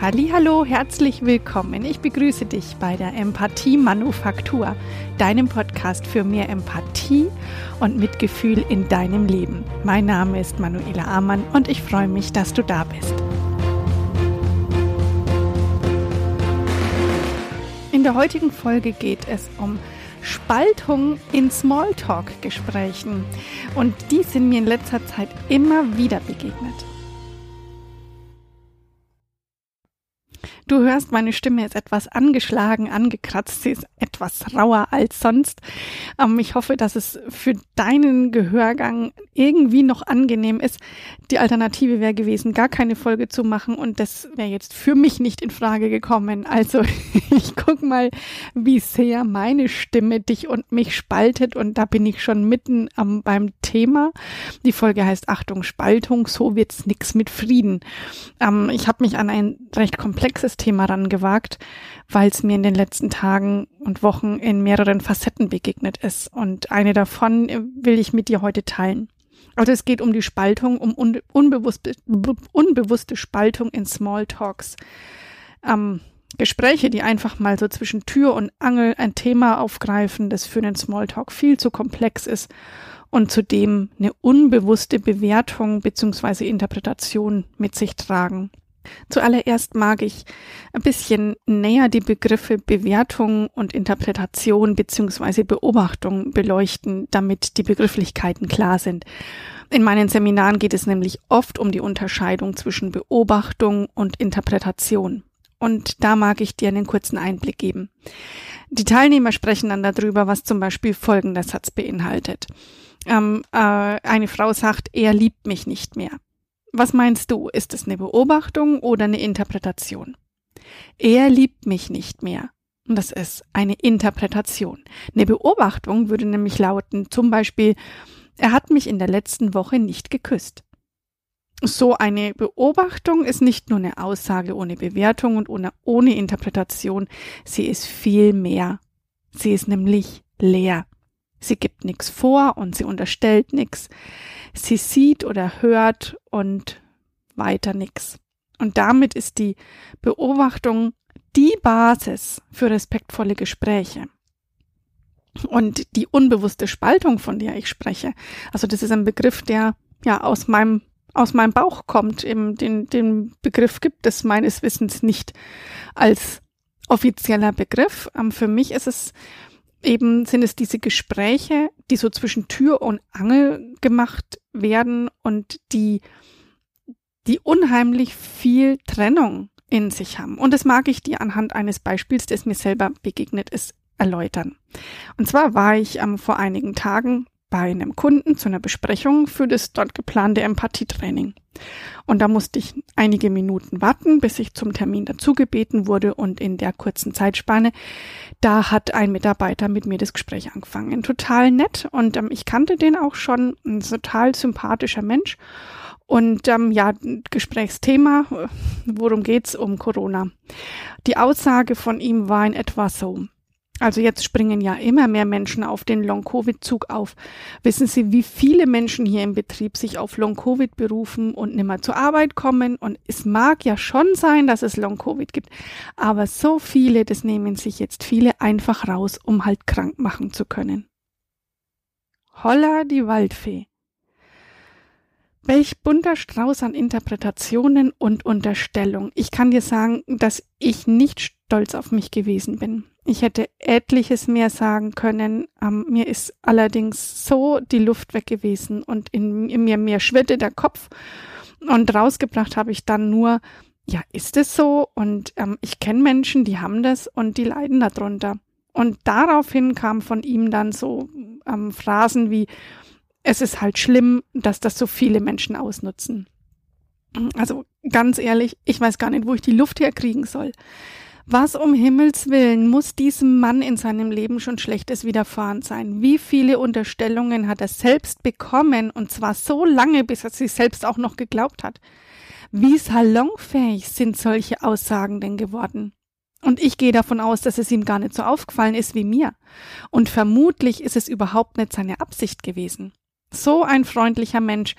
Hallo, herzlich willkommen. Ich begrüße dich bei der Empathie Manufaktur, deinem Podcast für mehr Empathie und Mitgefühl in deinem Leben. Mein Name ist Manuela Amann und ich freue mich, dass du da bist. In der heutigen Folge geht es um Spaltung in Smalltalk-Gesprächen und die sind mir in letzter Zeit immer wieder begegnet. Du hörst, meine Stimme ist etwas angeschlagen, angekratzt. Sie ist etwas rauer als sonst. Ähm, ich hoffe, dass es für deinen Gehörgang irgendwie noch angenehm ist. Die Alternative wäre gewesen, gar keine Folge zu machen und das wäre jetzt für mich nicht in Frage gekommen. Also ich guck mal, wie sehr meine Stimme dich und mich spaltet und da bin ich schon mitten ähm, beim Thema. Die Folge heißt Achtung Spaltung, so wird's nix mit Frieden. Ähm, ich habe mich an ein recht komplexes Thema rangewagt, weil es mir in den letzten Tagen und Wochen in mehreren Facetten begegnet ist. Und eine davon äh, will ich mit dir heute teilen. Also es geht um die Spaltung, um unbewusste, unbewusste Spaltung in Smalltalks. Ähm, Gespräche, die einfach mal so zwischen Tür und Angel ein Thema aufgreifen, das für einen Smalltalk viel zu komplex ist und zudem eine unbewusste Bewertung beziehungsweise Interpretation mit sich tragen. Zuallererst mag ich ein bisschen näher die Begriffe Bewertung und Interpretation beziehungsweise Beobachtung beleuchten, damit die Begrifflichkeiten klar sind. In meinen Seminaren geht es nämlich oft um die Unterscheidung zwischen Beobachtung und Interpretation. Und da mag ich dir einen kurzen Einblick geben. Die Teilnehmer sprechen dann darüber, was zum Beispiel folgender Satz beinhaltet. Ähm, äh, eine Frau sagt, er liebt mich nicht mehr. Was meinst du? Ist es eine Beobachtung oder eine Interpretation? Er liebt mich nicht mehr. Und das ist eine Interpretation. Eine Beobachtung würde nämlich lauten, zum Beispiel, er hat mich in der letzten Woche nicht geküsst. So eine Beobachtung ist nicht nur eine Aussage ohne Bewertung und ohne, ohne Interpretation, sie ist viel mehr. Sie ist nämlich leer. Sie gibt nichts vor und sie unterstellt nichts. Sie sieht oder hört und weiter nichts. Und damit ist die Beobachtung die Basis für respektvolle Gespräche. Und die unbewusste Spaltung, von der ich spreche, also das ist ein Begriff, der ja aus meinem aus meinem Bauch kommt. Eben den, den Begriff gibt es meines Wissens nicht als offizieller Begriff. Ähm, für mich ist es eben sind es diese Gespräche, die so zwischen Tür und Angel gemacht werden und die, die unheimlich viel Trennung in sich haben. Und das mag ich dir anhand eines Beispiels, das mir selber begegnet ist, erläutern. Und zwar war ich ähm, vor einigen Tagen bei einem Kunden zu einer Besprechung für das dort geplante Empathietraining. Und da musste ich einige Minuten warten, bis ich zum Termin dazu gebeten wurde und in der kurzen Zeitspanne, da hat ein Mitarbeiter mit mir das Gespräch angefangen. Total nett und ähm, ich kannte den auch schon, ein total sympathischer Mensch. Und ähm, ja, Gesprächsthema, worum geht's? Um Corona. Die Aussage von ihm war in etwa so. Also jetzt springen ja immer mehr Menschen auf den Long-Covid-Zug auf. Wissen Sie, wie viele Menschen hier im Betrieb sich auf Long-Covid berufen und nimmer zur Arbeit kommen? Und es mag ja schon sein, dass es Long-Covid gibt, aber so viele, das nehmen sich jetzt viele einfach raus, um halt krank machen zu können. Holla die Waldfee. Welch bunter Strauß an Interpretationen und Unterstellung. Ich kann dir sagen, dass ich nicht stolz auf mich gewesen bin. Ich hätte etliches mehr sagen können. Ähm, mir ist allerdings so die Luft weg gewesen und in, in mir mir schwirrte der Kopf. Und rausgebracht habe ich dann nur, ja, ist es so? Und ähm, ich kenne Menschen, die haben das und die leiden darunter. Und daraufhin kam von ihm dann so ähm, Phrasen wie, es ist halt schlimm, dass das so viele Menschen ausnutzen. Also ganz ehrlich, ich weiß gar nicht, wo ich die Luft herkriegen soll. Was um Himmels willen muss diesem Mann in seinem Leben schon Schlechtes widerfahren sein? Wie viele Unterstellungen hat er selbst bekommen und zwar so lange, bis er sich selbst auch noch geglaubt hat? Wie salonfähig sind solche Aussagen denn geworden? Und ich gehe davon aus, dass es ihm gar nicht so aufgefallen ist wie mir. Und vermutlich ist es überhaupt nicht seine Absicht gewesen. So ein freundlicher Mensch,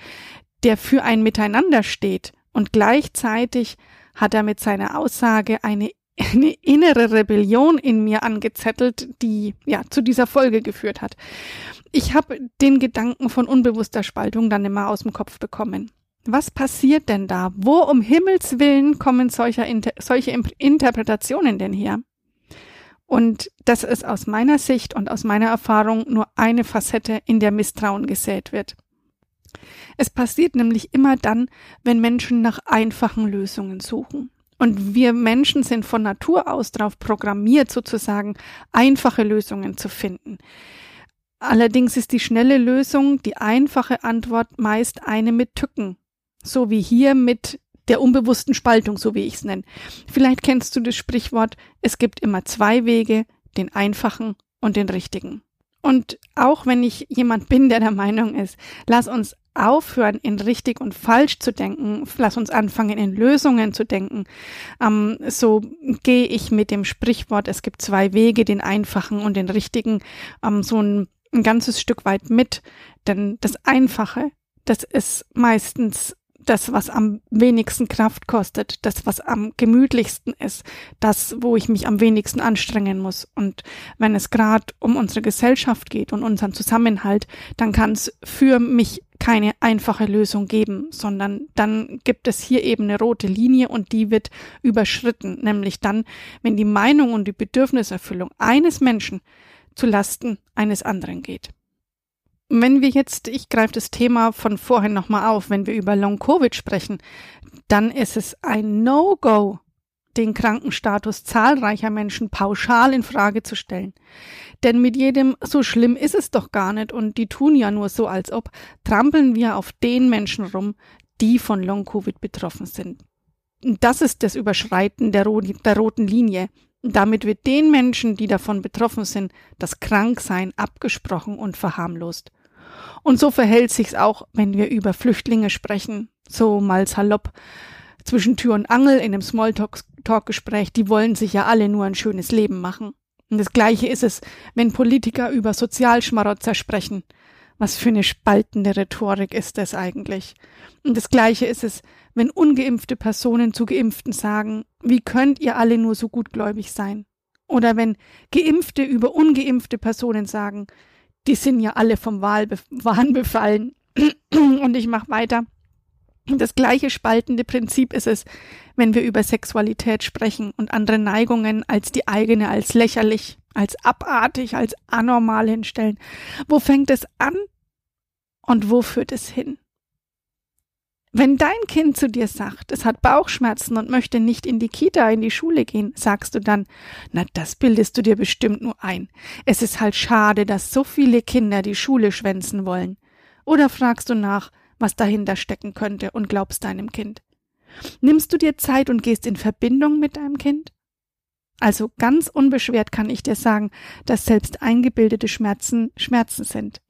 der für ein Miteinander steht und gleichzeitig hat er mit seiner Aussage eine, eine innere Rebellion in mir angezettelt, die ja zu dieser Folge geführt hat. Ich habe den Gedanken von unbewusster Spaltung dann immer aus dem Kopf bekommen. Was passiert denn da? Wo um Himmels willen kommen solche, solche Interpretationen denn her? Und das ist aus meiner Sicht und aus meiner Erfahrung nur eine Facette, in der Misstrauen gesät wird. Es passiert nämlich immer dann, wenn Menschen nach einfachen Lösungen suchen. Und wir Menschen sind von Natur aus darauf programmiert, sozusagen einfache Lösungen zu finden. Allerdings ist die schnelle Lösung, die einfache Antwort meist eine mit Tücken. So wie hier mit der unbewussten Spaltung, so wie ich es nenne. Vielleicht kennst du das Sprichwort, es gibt immer zwei Wege, den einfachen und den richtigen. Und auch wenn ich jemand bin, der der Meinung ist, lass uns aufhören, in richtig und falsch zu denken, lass uns anfangen, in Lösungen zu denken. Ähm, so gehe ich mit dem Sprichwort, es gibt zwei Wege, den einfachen und den richtigen, ähm, so ein, ein ganzes Stück weit mit. Denn das Einfache, das ist meistens das, was am wenigsten Kraft kostet, das, was am gemütlichsten ist, das, wo ich mich am wenigsten anstrengen muss. Und wenn es gerade um unsere Gesellschaft geht und unseren Zusammenhalt, dann kann es für mich keine einfache Lösung geben, sondern dann gibt es hier eben eine rote Linie und die wird überschritten, nämlich dann, wenn die Meinung und die Bedürfniserfüllung eines Menschen zu Lasten eines anderen geht. Wenn wir jetzt, ich greife das Thema von vorhin nochmal auf, wenn wir über Long-Covid sprechen, dann ist es ein No-Go, den Krankenstatus zahlreicher Menschen pauschal in Frage zu stellen. Denn mit jedem so schlimm ist es doch gar nicht und die tun ja nur so, als ob trampeln wir auf den Menschen rum, die von Long-Covid betroffen sind. Das ist das Überschreiten der, der roten Linie. Damit wird den Menschen, die davon betroffen sind, das Kranksein abgesprochen und verharmlost. Und so verhält sich's auch, wenn wir über Flüchtlinge sprechen, so mal salopp zwischen Tür und Angel in einem Smalltalk-Gespräch, die wollen sich ja alle nur ein schönes Leben machen. Und das Gleiche ist es, wenn Politiker über Sozialschmarotzer sprechen. Was für eine spaltende Rhetorik ist das eigentlich? Und das Gleiche ist es, wenn ungeimpfte Personen zu Geimpften sagen, wie könnt ihr alle nur so gutgläubig sein? Oder wenn Geimpfte über ungeimpfte Personen sagen, die sind ja alle vom Wahn befallen. Und ich mache weiter. Das gleiche spaltende Prinzip ist es, wenn wir über Sexualität sprechen und andere Neigungen als die eigene als lächerlich, als abartig, als anormal hinstellen. Wo fängt es an und wo führt es hin? Wenn dein Kind zu dir sagt, es hat Bauchschmerzen und möchte nicht in die Kita, in die Schule gehen, sagst du dann, na, das bildest du dir bestimmt nur ein. Es ist halt schade, dass so viele Kinder die Schule schwänzen wollen. Oder fragst du nach, was dahinter stecken könnte und glaubst deinem Kind? Nimmst du dir Zeit und gehst in Verbindung mit deinem Kind? Also ganz unbeschwert kann ich dir sagen, dass selbst eingebildete Schmerzen Schmerzen sind.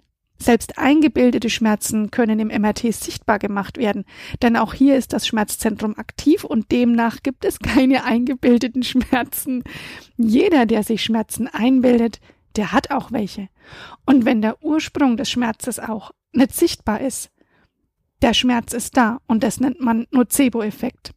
Selbst eingebildete Schmerzen können im MRT sichtbar gemacht werden, denn auch hier ist das Schmerzzentrum aktiv und demnach gibt es keine eingebildeten Schmerzen. Jeder, der sich Schmerzen einbildet, der hat auch welche. Und wenn der Ursprung des Schmerzes auch nicht sichtbar ist, der Schmerz ist da und das nennt man Nocebo-Effekt.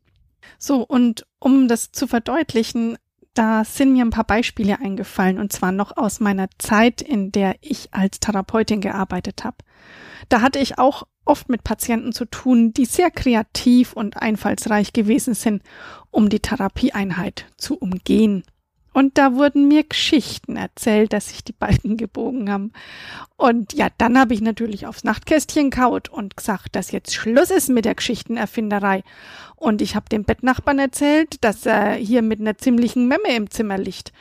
So, und um das zu verdeutlichen, da sind mir ein paar Beispiele eingefallen und zwar noch aus meiner Zeit, in der ich als Therapeutin gearbeitet habe. Da hatte ich auch oft mit Patienten zu tun, die sehr kreativ und einfallsreich gewesen sind, um die Therapieeinheit zu umgehen. Und da wurden mir Geschichten erzählt, dass sich die Balken gebogen haben. Und ja, dann habe ich natürlich aufs Nachtkästchen kaut und gesagt, dass jetzt Schluss ist mit der Geschichtenerfinderei. Und ich habe dem Bettnachbarn erzählt, dass er hier mit einer ziemlichen Memme im Zimmer liegt.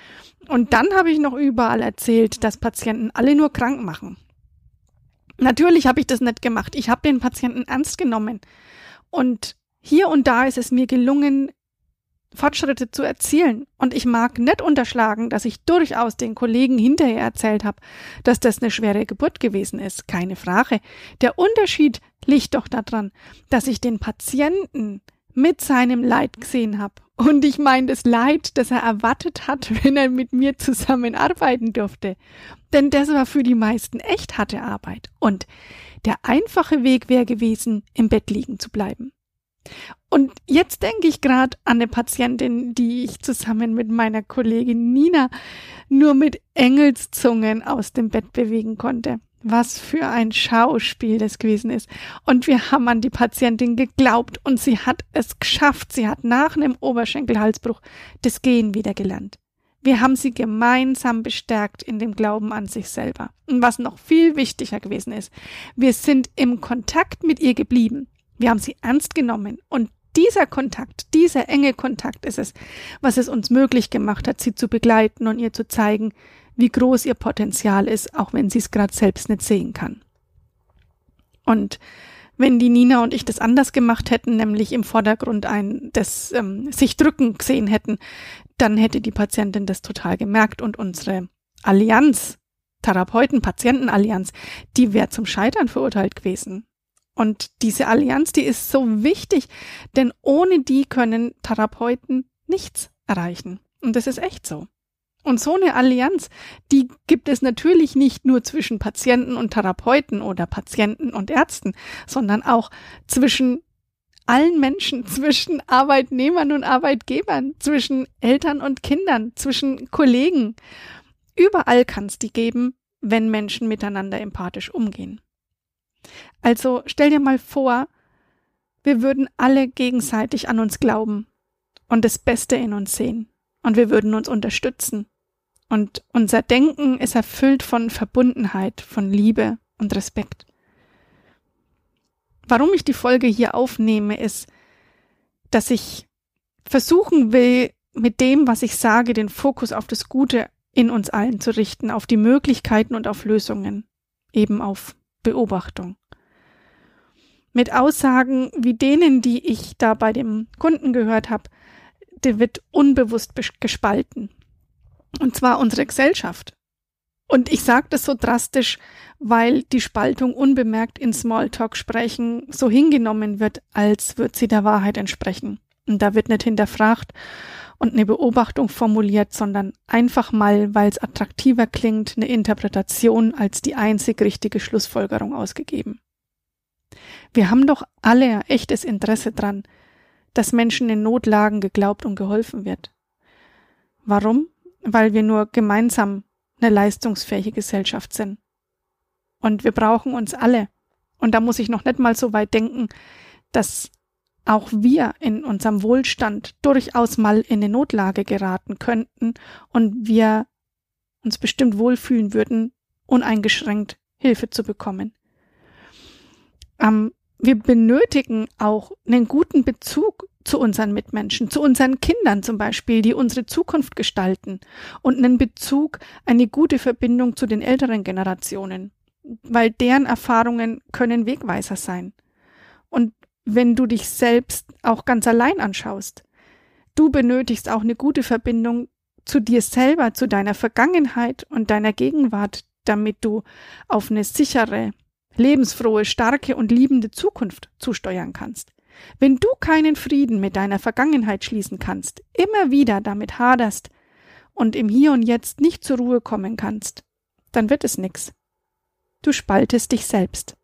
Und dann habe ich noch überall erzählt, dass Patienten alle nur krank machen. Natürlich habe ich das nicht gemacht. Ich habe den Patienten ernst genommen. Und hier und da ist es mir gelungen, Fortschritte zu erzielen. Und ich mag nicht unterschlagen, dass ich durchaus den Kollegen hinterher erzählt habe, dass das eine schwere Geburt gewesen ist. Keine Frage. Der Unterschied liegt doch daran, dass ich den Patienten mit seinem Leid gesehen habe. Und ich meine das Leid, das er erwartet hat, wenn er mit mir zusammenarbeiten durfte. Denn das war für die meisten echt harte Arbeit. Und der einfache Weg wäre gewesen, im Bett liegen zu bleiben. Und jetzt denke ich gerade an eine Patientin, die ich zusammen mit meiner Kollegin Nina nur mit Engelszungen aus dem Bett bewegen konnte. Was für ein Schauspiel das gewesen ist. Und wir haben an die Patientin geglaubt und sie hat es geschafft. Sie hat nach einem Oberschenkelhalsbruch das Gehen wieder gelernt. Wir haben sie gemeinsam bestärkt in dem Glauben an sich selber. Und was noch viel wichtiger gewesen ist, wir sind im Kontakt mit ihr geblieben. Wir haben sie ernst genommen und dieser Kontakt, dieser enge Kontakt ist es, was es uns möglich gemacht hat, sie zu begleiten und ihr zu zeigen, wie groß ihr Potenzial ist, auch wenn sie es gerade selbst nicht sehen kann. Und wenn die Nina und ich das anders gemacht hätten, nämlich im Vordergrund ein das ähm, sich drücken gesehen hätten, dann hätte die Patientin das total gemerkt und unsere Allianz, Therapeuten-Patienten-Allianz, die wäre zum Scheitern verurteilt gewesen. Und diese Allianz, die ist so wichtig, denn ohne die können Therapeuten nichts erreichen. Und das ist echt so. Und so eine Allianz, die gibt es natürlich nicht nur zwischen Patienten und Therapeuten oder Patienten und Ärzten, sondern auch zwischen allen Menschen, zwischen Arbeitnehmern und Arbeitgebern, zwischen Eltern und Kindern, zwischen Kollegen. Überall kann es die geben, wenn Menschen miteinander empathisch umgehen. Also stell dir mal vor, wir würden alle gegenseitig an uns glauben und das Beste in uns sehen und wir würden uns unterstützen. Und unser Denken ist erfüllt von Verbundenheit, von Liebe und Respekt. Warum ich die Folge hier aufnehme, ist, dass ich versuchen will, mit dem, was ich sage, den Fokus auf das Gute in uns allen zu richten, auf die Möglichkeiten und auf Lösungen, eben auf Beobachtung. Mit Aussagen wie denen, die ich da bei dem Kunden gehört habe, der wird unbewusst gespalten. Und zwar unsere Gesellschaft. Und ich sage das so drastisch, weil die Spaltung unbemerkt in Smalltalk-Sprechen so hingenommen wird, als wird sie der Wahrheit entsprechen. Und da wird nicht hinterfragt und eine Beobachtung formuliert, sondern einfach mal, weil es attraktiver klingt, eine Interpretation als die einzig richtige Schlussfolgerung ausgegeben. Wir haben doch alle echtes Interesse dran, dass Menschen in Notlagen geglaubt und geholfen wird. Warum? Weil wir nur gemeinsam eine leistungsfähige Gesellschaft sind. Und wir brauchen uns alle. Und da muss ich noch nicht mal so weit denken, dass auch wir in unserem Wohlstand durchaus mal in eine Notlage geraten könnten und wir uns bestimmt wohlfühlen würden, uneingeschränkt Hilfe zu bekommen. Ähm, wir benötigen auch einen guten Bezug zu unseren Mitmenschen, zu unseren Kindern zum Beispiel, die unsere Zukunft gestalten und einen Bezug, eine gute Verbindung zu den älteren Generationen, weil deren Erfahrungen können Wegweiser sein. Und wenn du dich selbst auch ganz allein anschaust, du benötigst auch eine gute Verbindung zu dir selber, zu deiner Vergangenheit und deiner Gegenwart, damit du auf eine sichere, lebensfrohe, starke und liebende Zukunft zusteuern kannst. Wenn du keinen Frieden mit deiner Vergangenheit schließen kannst, immer wieder damit haderst und im Hier und Jetzt nicht zur Ruhe kommen kannst, dann wird es nix. Du spaltest dich selbst.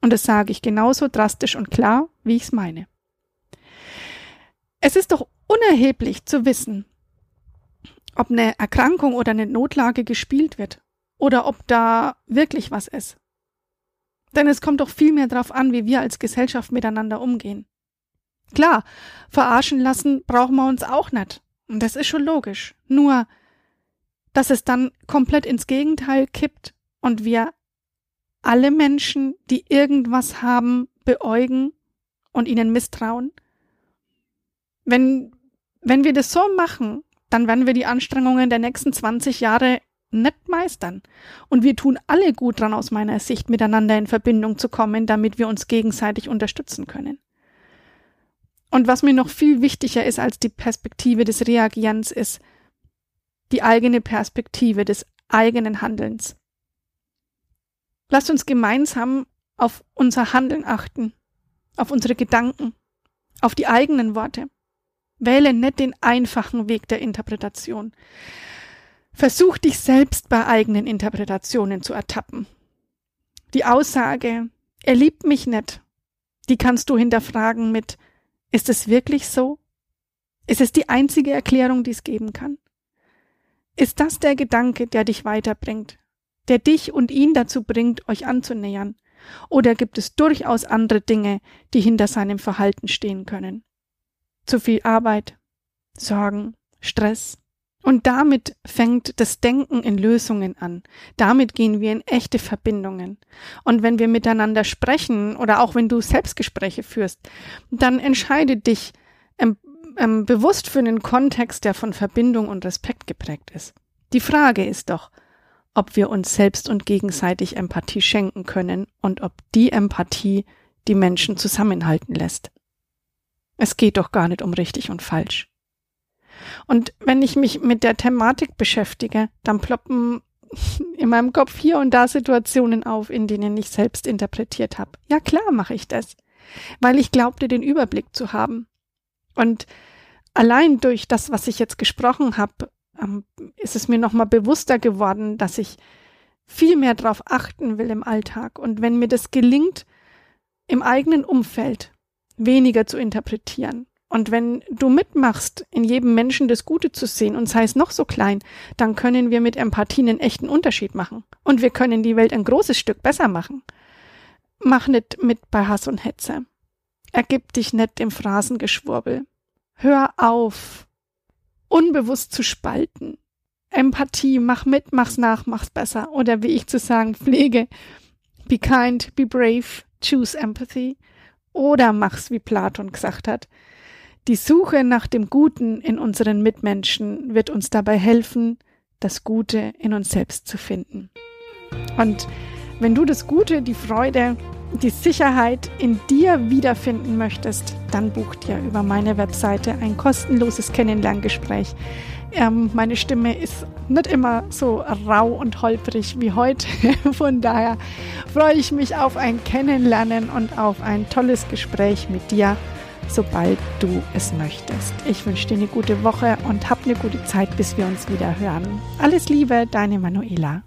Und das sage ich genauso drastisch und klar, wie ich's meine. Es ist doch unerheblich zu wissen, ob eine Erkrankung oder eine Notlage gespielt wird oder ob da wirklich was ist. Denn es kommt doch viel mehr darauf an, wie wir als Gesellschaft miteinander umgehen. Klar, verarschen lassen brauchen wir uns auch nicht. Und das ist schon logisch. Nur, dass es dann komplett ins Gegenteil kippt und wir alle Menschen, die irgendwas haben, beäugen und ihnen misstrauen. Wenn, wenn wir das so machen, dann werden wir die Anstrengungen der nächsten 20 Jahre nicht meistern. Und wir tun alle gut dran aus meiner Sicht, miteinander in Verbindung zu kommen, damit wir uns gegenseitig unterstützen können. Und was mir noch viel wichtiger ist als die Perspektive des Reagierens, ist die eigene Perspektive des eigenen Handelns. Lasst uns gemeinsam auf unser Handeln achten, auf unsere Gedanken, auf die eigenen Worte. Wähle nicht den einfachen Weg der Interpretation. Versuch dich selbst bei eigenen Interpretationen zu ertappen. Die Aussage, er liebt mich nicht, die kannst du hinterfragen mit, Ist es wirklich so? Ist es die einzige Erklärung, die es geben kann? Ist das der Gedanke, der dich weiterbringt, der dich und ihn dazu bringt, euch anzunähern? Oder gibt es durchaus andere Dinge, die hinter seinem Verhalten stehen können? Zu viel Arbeit, Sorgen, Stress. Und damit fängt das Denken in Lösungen an. Damit gehen wir in echte Verbindungen. Und wenn wir miteinander sprechen oder auch wenn du Selbstgespräche führst, dann entscheide dich ähm, ähm, bewusst für einen Kontext, der von Verbindung und Respekt geprägt ist. Die Frage ist doch, ob wir uns selbst und gegenseitig Empathie schenken können und ob die Empathie die Menschen zusammenhalten lässt. Es geht doch gar nicht um richtig und falsch. Und wenn ich mich mit der Thematik beschäftige, dann ploppen in meinem Kopf hier und da Situationen auf, in denen ich selbst interpretiert habe. Ja klar mache ich das, weil ich glaubte, den Überblick zu haben. Und allein durch das, was ich jetzt gesprochen habe, ähm, ist es mir nochmal bewusster geworden, dass ich viel mehr darauf achten will im Alltag. Und wenn mir das gelingt, im eigenen Umfeld weniger zu interpretieren und wenn du mitmachst, in jedem Menschen das Gute zu sehen und sei es noch so klein, dann können wir mit Empathie einen echten Unterschied machen. Und wir können die Welt ein großes Stück besser machen. Mach nicht mit bei Hass und Hetze. Ergib dich nicht dem Phrasengeschwurbel. Hör auf, unbewusst zu spalten. Empathie, mach mit, mach's nach, mach's besser. Oder wie ich zu sagen pflege, be kind, be brave, choose empathy. Oder mach's, wie Platon gesagt hat, die Suche nach dem Guten in unseren Mitmenschen wird uns dabei helfen, das Gute in uns selbst zu finden. Und wenn du das Gute, die Freude, die Sicherheit in dir wiederfinden möchtest, dann buch dir über meine Webseite ein kostenloses Kennenlerngespräch. Ähm, meine Stimme ist nicht immer so rau und holprig wie heute. Von daher freue ich mich auf ein Kennenlernen und auf ein tolles Gespräch mit dir sobald du es möchtest. Ich wünsche dir eine gute Woche und hab eine gute Zeit, bis wir uns wieder hören. Alles Liebe, deine Manuela.